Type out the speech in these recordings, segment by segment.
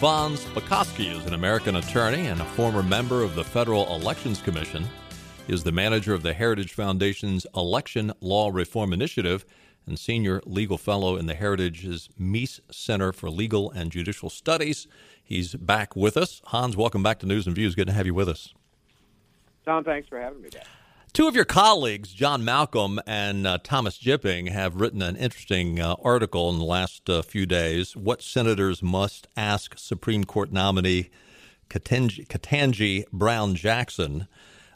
von Spakovsky is an American attorney and a former member of the Federal Elections Commission. He is the manager of the Heritage Foundation's Election Law Reform Initiative and senior legal fellow in the Heritage's Meese Center for Legal and Judicial Studies. He's back with us. Hans, welcome back to News and Views. Good to have you with us. Tom, thanks for having me back. Two of your colleagues, John Malcolm and uh, Thomas Jipping, have written an interesting uh, article in the last uh, few days. What senators must ask Supreme Court nominee Ketanji, Ketanji Brown Jackson.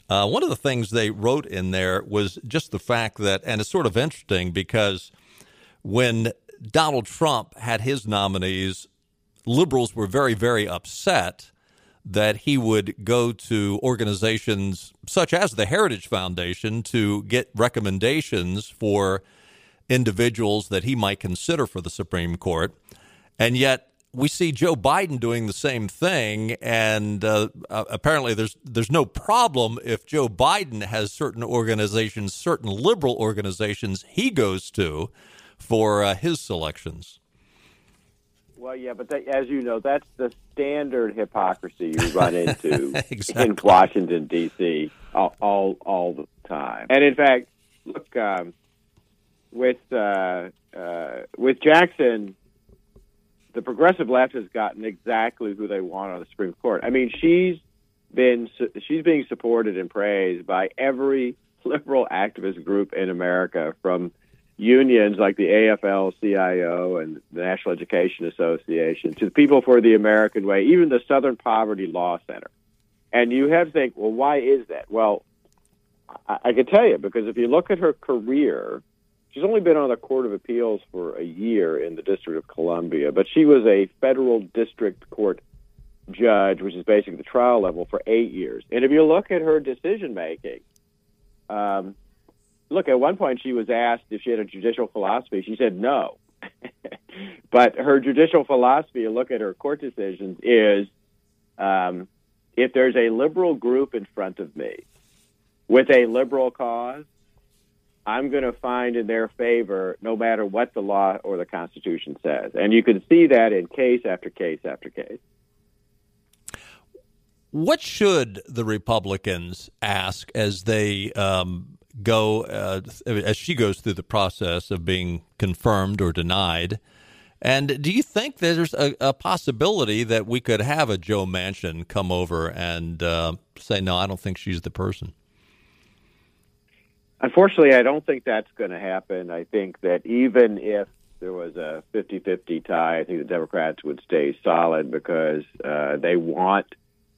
Uh, one of the things they wrote in there was just the fact that, and it's sort of interesting because when Donald Trump had his nominees, liberals were very, very upset that he would go to organizations such as the Heritage Foundation to get recommendations for individuals that he might consider for the Supreme Court. And yet, we see Joe Biden doing the same thing, and uh, uh, apparently there's there's no problem if Joe Biden has certain organizations, certain liberal organizations he goes to for uh, his selections. Well, yeah, but as you know, that's the standard hypocrisy you run into exactly. in Washington D.C. All, all, all the time. And in fact, look um, with uh, uh, with Jackson, the progressive left has gotten exactly who they want on the Supreme Court. I mean, she's been she's being supported and praised by every liberal activist group in America, from unions like the AFL CIO and the National Education Association to the People for the American Way, even the Southern Poverty Law Center. And you have to think, well, why is that? Well, I, I can tell you because if you look at her career, she's only been on the Court of Appeals for a year in the District of Columbia, but she was a federal district court judge, which is basically the trial level, for eight years. And if you look at her decision making, um, look, at one point she was asked if she had a judicial philosophy. She said no. but her judicial philosophy, look at her court decisions, is um, if there's a liberal group in front of me with a liberal cause, I'm going to find in their favor no matter what the law or the Constitution says. And you can see that in case after case after case. What should the Republicans ask as they um, go uh, as she goes through the process of being confirmed or denied. And do you think there's a, a possibility that we could have a Joe Manchin come over and uh, say, no, I don't think she's the person? Unfortunately, I don't think that's going to happen. I think that even if there was a 50 50 tie, I think the Democrats would stay solid because uh, they want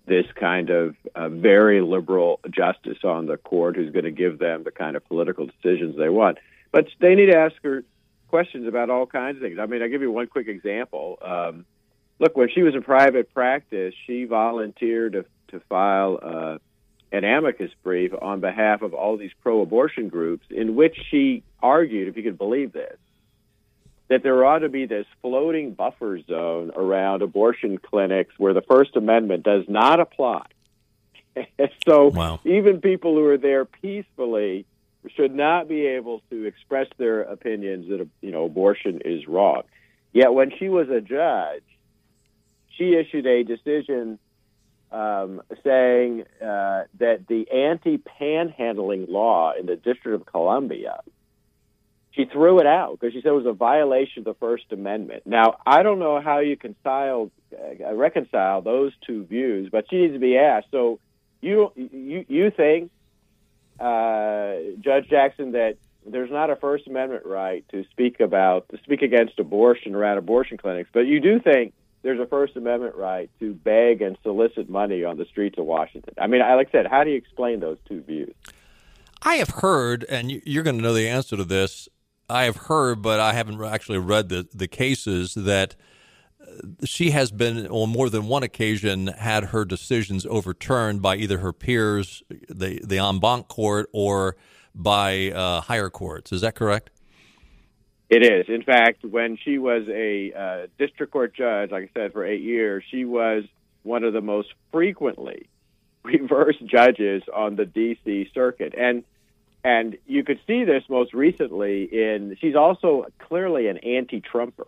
this kind of uh, very liberal justice on the court who's going to give them the kind of political decisions they want. But they need to ask her questions about all kinds of things. I mean, I'll give you one quick example. Um, look, when she was in private practice, she volunteered to, to file uh, an amicus brief on behalf of all these pro abortion groups in which she argued, if you could believe this, that there ought to be this floating buffer zone around abortion clinics where the First Amendment does not apply. so wow. even people who are there peacefully should not be able to express their opinions that you know abortion is wrong. Yet when she was a judge, she issued a decision um, saying uh, that the anti-panhandling law in the District of Columbia she threw it out because she said it was a violation of the First Amendment. Now, I don't know how you reconcile, uh, reconcile those two views, but she needs to be asked. So, you you you think, uh, Judge Jackson, that there's not a First Amendment right to speak about to speak against abortion around abortion clinics, but you do think there's a First Amendment right to beg and solicit money on the streets of Washington. I mean, like I said, how do you explain those two views? I have heard, and you're going to know the answer to this. I have heard, but I haven't actually read the, the cases that uh, she has been on more than one occasion had her decisions overturned by either her peers, the the en banc court, or by uh, higher courts. Is that correct? It is. In fact, when she was a uh, district court judge, like I said, for eight years, she was one of the most frequently reversed judges on the D.C. circuit, and and you could see this most recently in she's also clearly an anti-Trumper.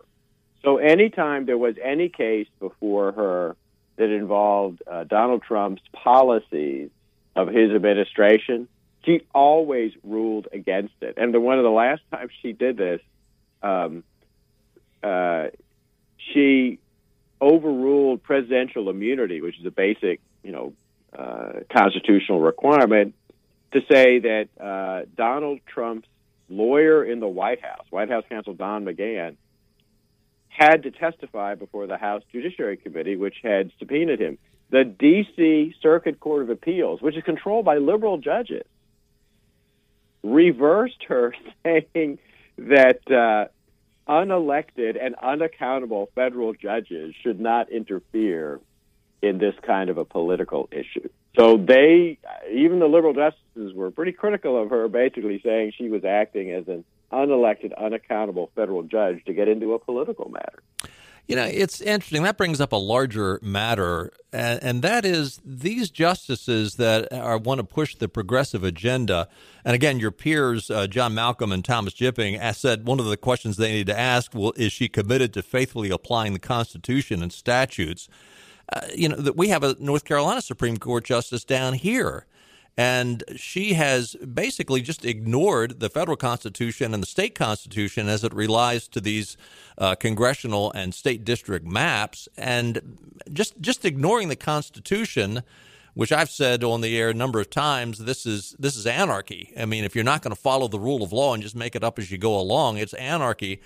So anytime there was any case before her that involved uh, Donald Trump's policies of his administration, she always ruled against it. And the, one of the last times she did this, um, uh, she overruled presidential immunity, which is a basic, you know, uh, constitutional requirement, to say that uh, Donald Trump's lawyer in the White House, White House counsel Don McGahn, had to testify before the House Judiciary Committee, which had subpoenaed him. The D.C. Circuit Court of Appeals, which is controlled by liberal judges, reversed her, saying that uh, unelected and unaccountable federal judges should not interfere in this kind of a political issue. So they, even the liberal justices, were pretty critical of her, basically saying she was acting as an unelected, unaccountable federal judge to get into a political matter. You know, it's interesting. That brings up a larger matter, and, and that is these justices that are, want to push the progressive agenda. And again, your peers, uh, John Malcolm and Thomas Jipping, said one of the questions they need to ask: Well, is she committed to faithfully applying the Constitution and statutes? Uh, you know, that we have a North Carolina Supreme Court justice down here and she has basically just ignored the federal constitution and the state constitution as it relies to these uh, congressional and state district maps, and just just ignoring the constitution. Which I've said on the air a number of times. This is this is anarchy. I mean, if you're not going to follow the rule of law and just make it up as you go along, it's anarchy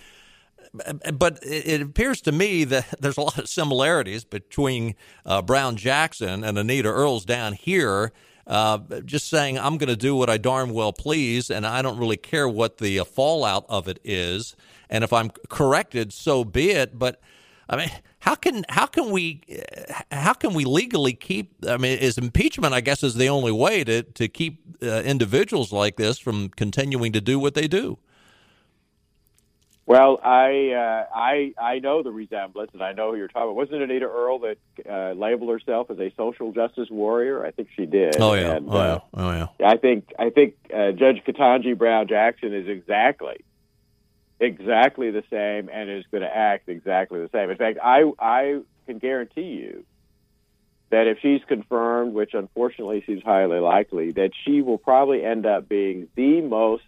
but it appears to me that there's a lot of similarities between uh, Brown Jackson and Anita Earls down here uh, just saying I'm going to do what I darn well please, and I don't really care what the uh, fallout of it is. And if I'm corrected, so be it. But I mean, how can how can we how can we legally keep? I mean, is impeachment? I guess is the only way to to keep uh, individuals like this from continuing to do what they do. Well, I uh, I I know the resemblance, and I know who you're talking about. Wasn't it Anita Earl that uh, labeled herself as a social justice warrior? I think she did. Oh yeah, and, oh yeah, uh, oh yeah. I think I think uh, Judge Ketanji Brown Jackson is exactly exactly the same, and is going to act exactly the same. In fact, I I can guarantee you that if she's confirmed, which unfortunately seems highly likely, that she will probably end up being the most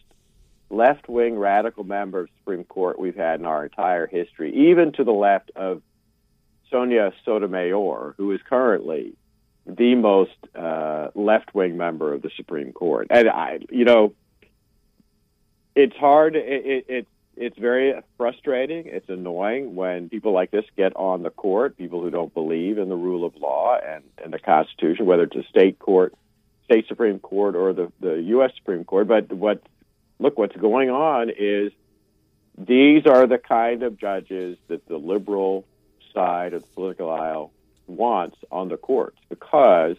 left wing radical member of Supreme Court we've had in our entire history, even to the left of Sonia Sotomayor, who is currently the most uh, left wing member of the Supreme Court. And I, you know, it's hard. It, it, it's it's very frustrating. It's annoying when people like this get on the court. People who don't believe in the rule of law and, and the Constitution, whether it's a state court, state Supreme Court, or the the U.S. Supreme Court. But what look, what's going on is these are the kind of judges that the liberal side of the political aisle wants on the courts because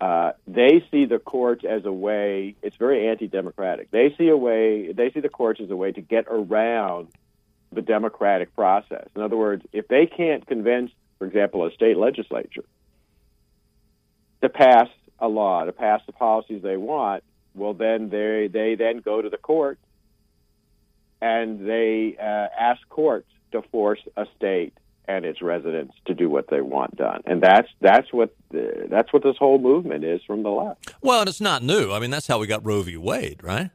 uh, they see the courts as a way. It's very anti-democratic. They see a way. They see the courts as a way to get around the democratic process. In other words, if they can't convince, for example, a state legislature to pass a law, to pass the policies they want, well, then they they then go to the court and they uh, ask courts to force a state and its residents to do what they want done, and that's that's what the, that's what this whole movement is from the left. Well, and it's not new. I mean, that's how we got Roe v. Wade, right?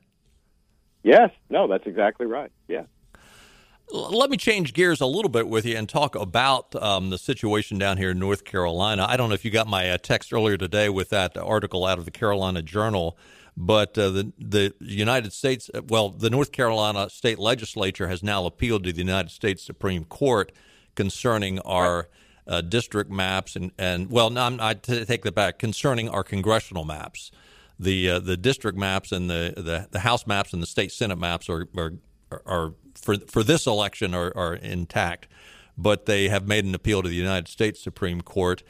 Yes. No, that's exactly right. Yeah. Let me change gears a little bit with you and talk about um, the situation down here in North Carolina. I don't know if you got my uh, text earlier today with that article out of the Carolina Journal but uh, the the United States, uh, well, the North Carolina state legislature has now appealed to the United States Supreme Court concerning our uh, district maps and and well, no, I'm, I take that back. Concerning our congressional maps, the uh, the district maps and the, the the House maps and the state Senate maps are are, are for for this election are, are intact, but they have made an appeal to the United States Supreme Court.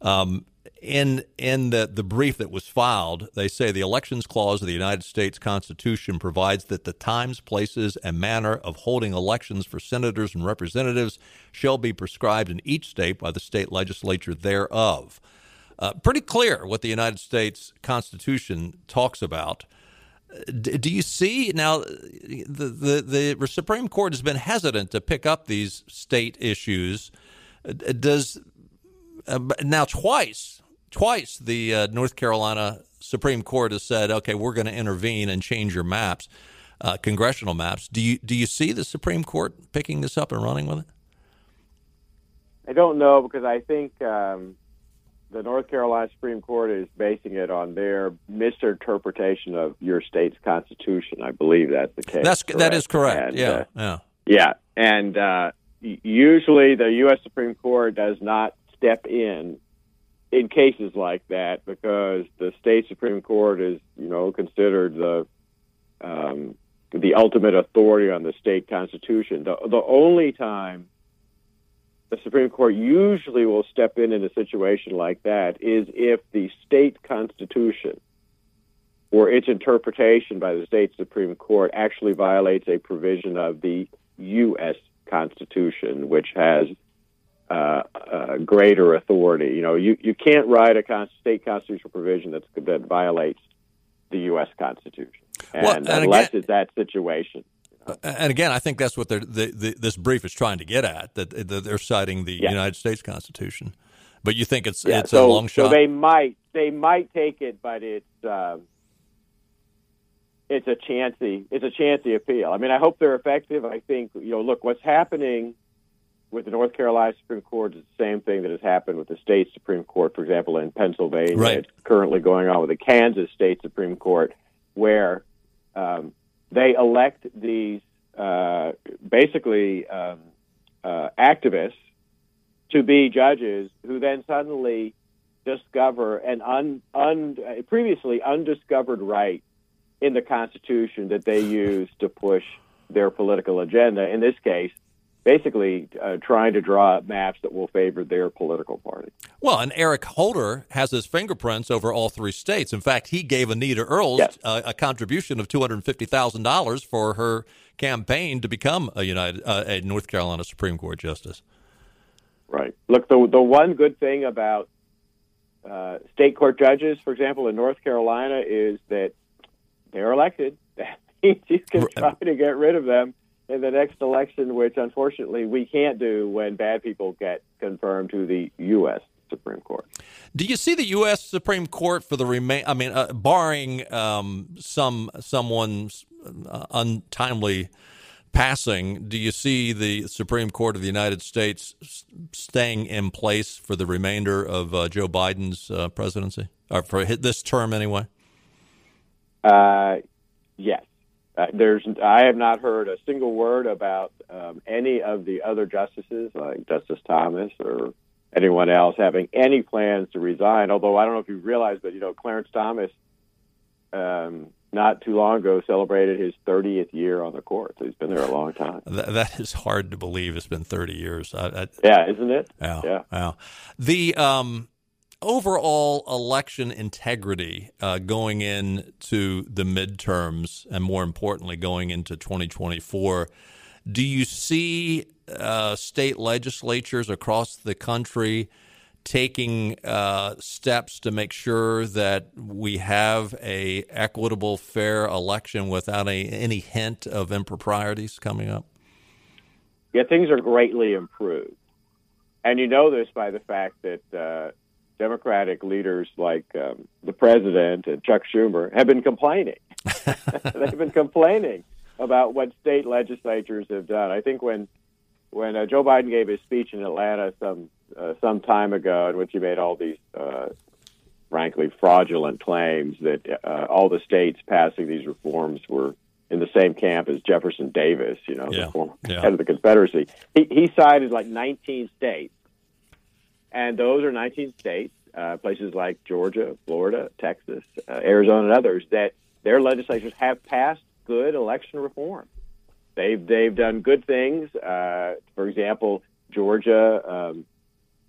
Um, in in the, the brief that was filed, they say the elections clause of the United States Constitution provides that the times, places, and manner of holding elections for senators and representatives shall be prescribed in each state by the state legislature thereof. Uh, pretty clear what the United States Constitution talks about. do you see now the, the the Supreme Court has been hesitant to pick up these state issues? Does uh, now twice twice the uh, North Carolina Supreme Court has said, okay, we're going to intervene and change your maps, uh, congressional maps. Do you do you see the Supreme Court picking this up and running with it? I don't know because I think um, the North Carolina Supreme Court is basing it on their misinterpretation of your state's constitution. I believe that's the case. That's correct? that is correct. And, yeah, uh, yeah, yeah. And uh, usually, the U.S. Supreme Court does not step in in cases like that because the state Supreme Court is, you know, considered the um, the ultimate authority on the state constitution. The, the only time the Supreme Court usually will step in in a situation like that is if the state constitution or its interpretation by the state Supreme Court actually violates a provision of the U.S. Constitution, which has uh, uh, greater authority. You know, you, you can't write a con- state constitutional provision that's, that violates the U.S. Constitution, and, well, and unless again, it's that situation. And again, I think that's what the, the, this brief is trying to get at that, that they're citing the yes. United States Constitution. But you think it's yeah, it's so, a long shot. So they might they might take it, but it's uh, it's a chancy it's a chancy appeal. I mean, I hope they're effective. I think you know, look, what's happening with the North Carolina Supreme Court is the same thing that has happened with the state Supreme Court, for example, in Pennsylvania. Right. It's currently going on with the Kansas State Supreme Court, where um, they elect these uh, basically um, uh, activists to be judges who then suddenly discover an un, un, previously undiscovered right in the Constitution that they use to push their political agenda. In this case, basically uh, trying to draw up maps that will favor their political party. Well, and Eric Holder has his fingerprints over all three states. In fact, he gave Anita Earls yes. uh, a contribution of two hundred fifty thousand dollars for her campaign to become a United uh, a North Carolina Supreme Court justice. Right. Look, the the one good thing about uh, state court judges, for example, in North Carolina, is that they're elected. You can try to get rid of them in the next election, which unfortunately we can't do when bad people get confirmed to the U.S. Supreme Court. Do you see the U.S. Supreme Court for the remain? I mean, uh, barring um, some someone's uh, untimely passing, do you see the Supreme Court of the United States staying in place for the remainder of uh, Joe Biden's uh, presidency, or for this term anyway? Uh, yes. Uh, there's, I have not heard a single word about um, any of the other justices, like Justice Thomas or anyone else, having any plans to resign. Although I don't know if you realize, but you know, Clarence Thomas, um, not too long ago, celebrated his 30th year on the court. So he's been there a long time. That, that is hard to believe. It's been 30 years. I, I, yeah, isn't it? Yeah, yeah. yeah. The um, overall election integrity uh, going into the midterms and more importantly going into 2024 do you see uh, state legislatures across the country taking uh, steps to make sure that we have a equitable fair election without a, any hint of improprieties coming up? Yeah things are greatly improved. And you know this by the fact that uh, Democratic leaders like um, the president and Chuck Schumer have been complaining. They've been complaining about what state legislatures have done. I think when when uh, Joe Biden gave his speech in Atlanta some uh, some time ago, in which he made all these uh, frankly fraudulent claims that uh, all the states passing these reforms were in the same camp as Jefferson Davis, you know, yeah. the former yeah. head of the Confederacy. He, he cited like 19 states and those are 19 states, uh, places like Georgia, Florida, Texas, uh, Arizona, and others that their legislatures have passed good election reform. They've they've done good things. Uh, for example, Georgia um,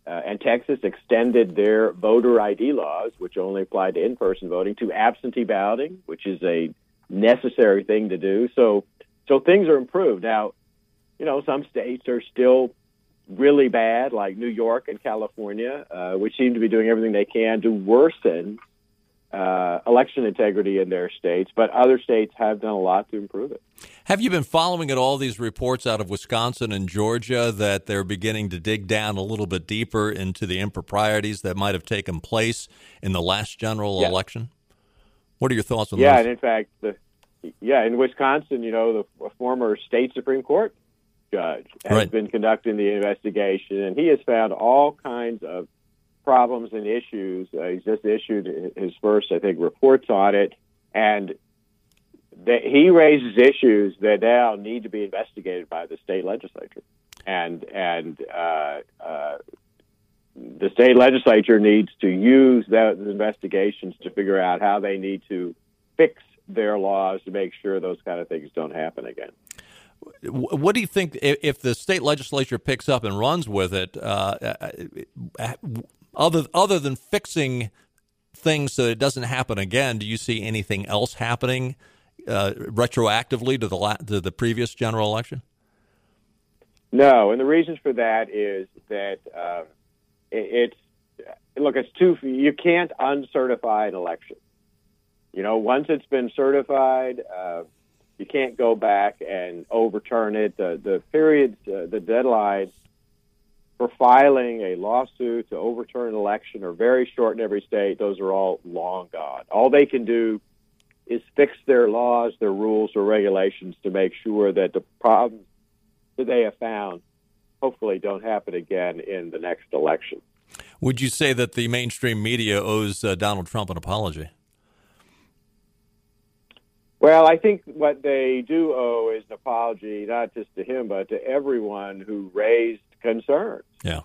uh, and Texas extended their voter ID laws, which only applied to in-person voting, to absentee balloting, which is a necessary thing to do. So so things are improved now. You know, some states are still really bad, like New York and California, uh, which seem to be doing everything they can to worsen uh, election integrity in their states, but other states have done a lot to improve it. Have you been following at all these reports out of Wisconsin and Georgia that they're beginning to dig down a little bit deeper into the improprieties that might have taken place in the last general yeah. election? What are your thoughts on that? yeah, those? and in fact, the, yeah, in Wisconsin, you know, the former state Supreme Court judge has right. been conducting the investigation, and he has found all kinds of problems and issues. Uh, he's just issued his first, I think, reports on it, and that he raises issues that now need to be investigated by the state legislature, and and uh, uh, the state legislature needs to use those investigations to figure out how they need to fix their laws to make sure those kind of things don't happen again. What do you think if the state legislature picks up and runs with it? Uh, uh, other other than fixing things so it doesn't happen again, do you see anything else happening uh, retroactively to the la- to the previous general election? No, and the reasons for that is that um, it, it's look, it's too you can't uncertify an election. You know, once it's been certified, uh, you can't go back and overturn it. The the periods, uh, the deadlines for filing a lawsuit to overturn an election are very short in every state. Those are all long gone. All they can do is fix their laws, their rules, or regulations to make sure that the problems that they have found hopefully don't happen again in the next election. Would you say that the mainstream media owes uh, Donald Trump an apology? Well, I think what they do owe is an apology, not just to him, but to everyone who raised concerns. Yeah.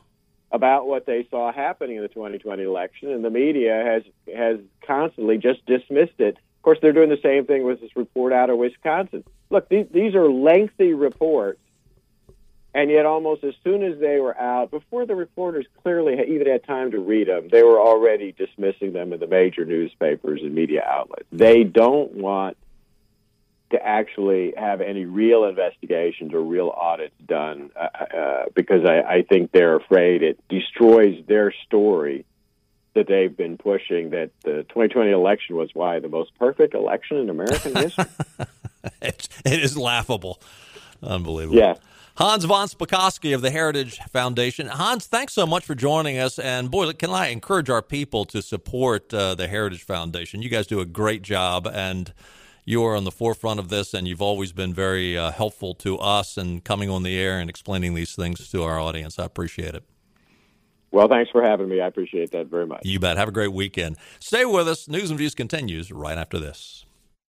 About what they saw happening in the 2020 election, and the media has has constantly just dismissed it. Of course, they're doing the same thing with this report out of Wisconsin. Look, these, these are lengthy reports, and yet almost as soon as they were out, before the reporters clearly even had time to read them, they were already dismissing them in the major newspapers and media outlets. They don't want to actually have any real investigations or real audits done uh, uh, because I, I think they're afraid it destroys their story that they've been pushing that the 2020 election was why the most perfect election in American history. it's, it is laughable. Unbelievable. Yeah. Hans von Spakovsky of the Heritage Foundation. Hans, thanks so much for joining us. And boy, can I encourage our people to support uh, the Heritage Foundation? You guys do a great job, and you are on the forefront of this, and you've always been very uh, helpful to us and coming on the air and explaining these things to our audience. I appreciate it. Well, thanks for having me. I appreciate that very much. You bet. Have a great weekend. Stay with us. News and Views continues right after this.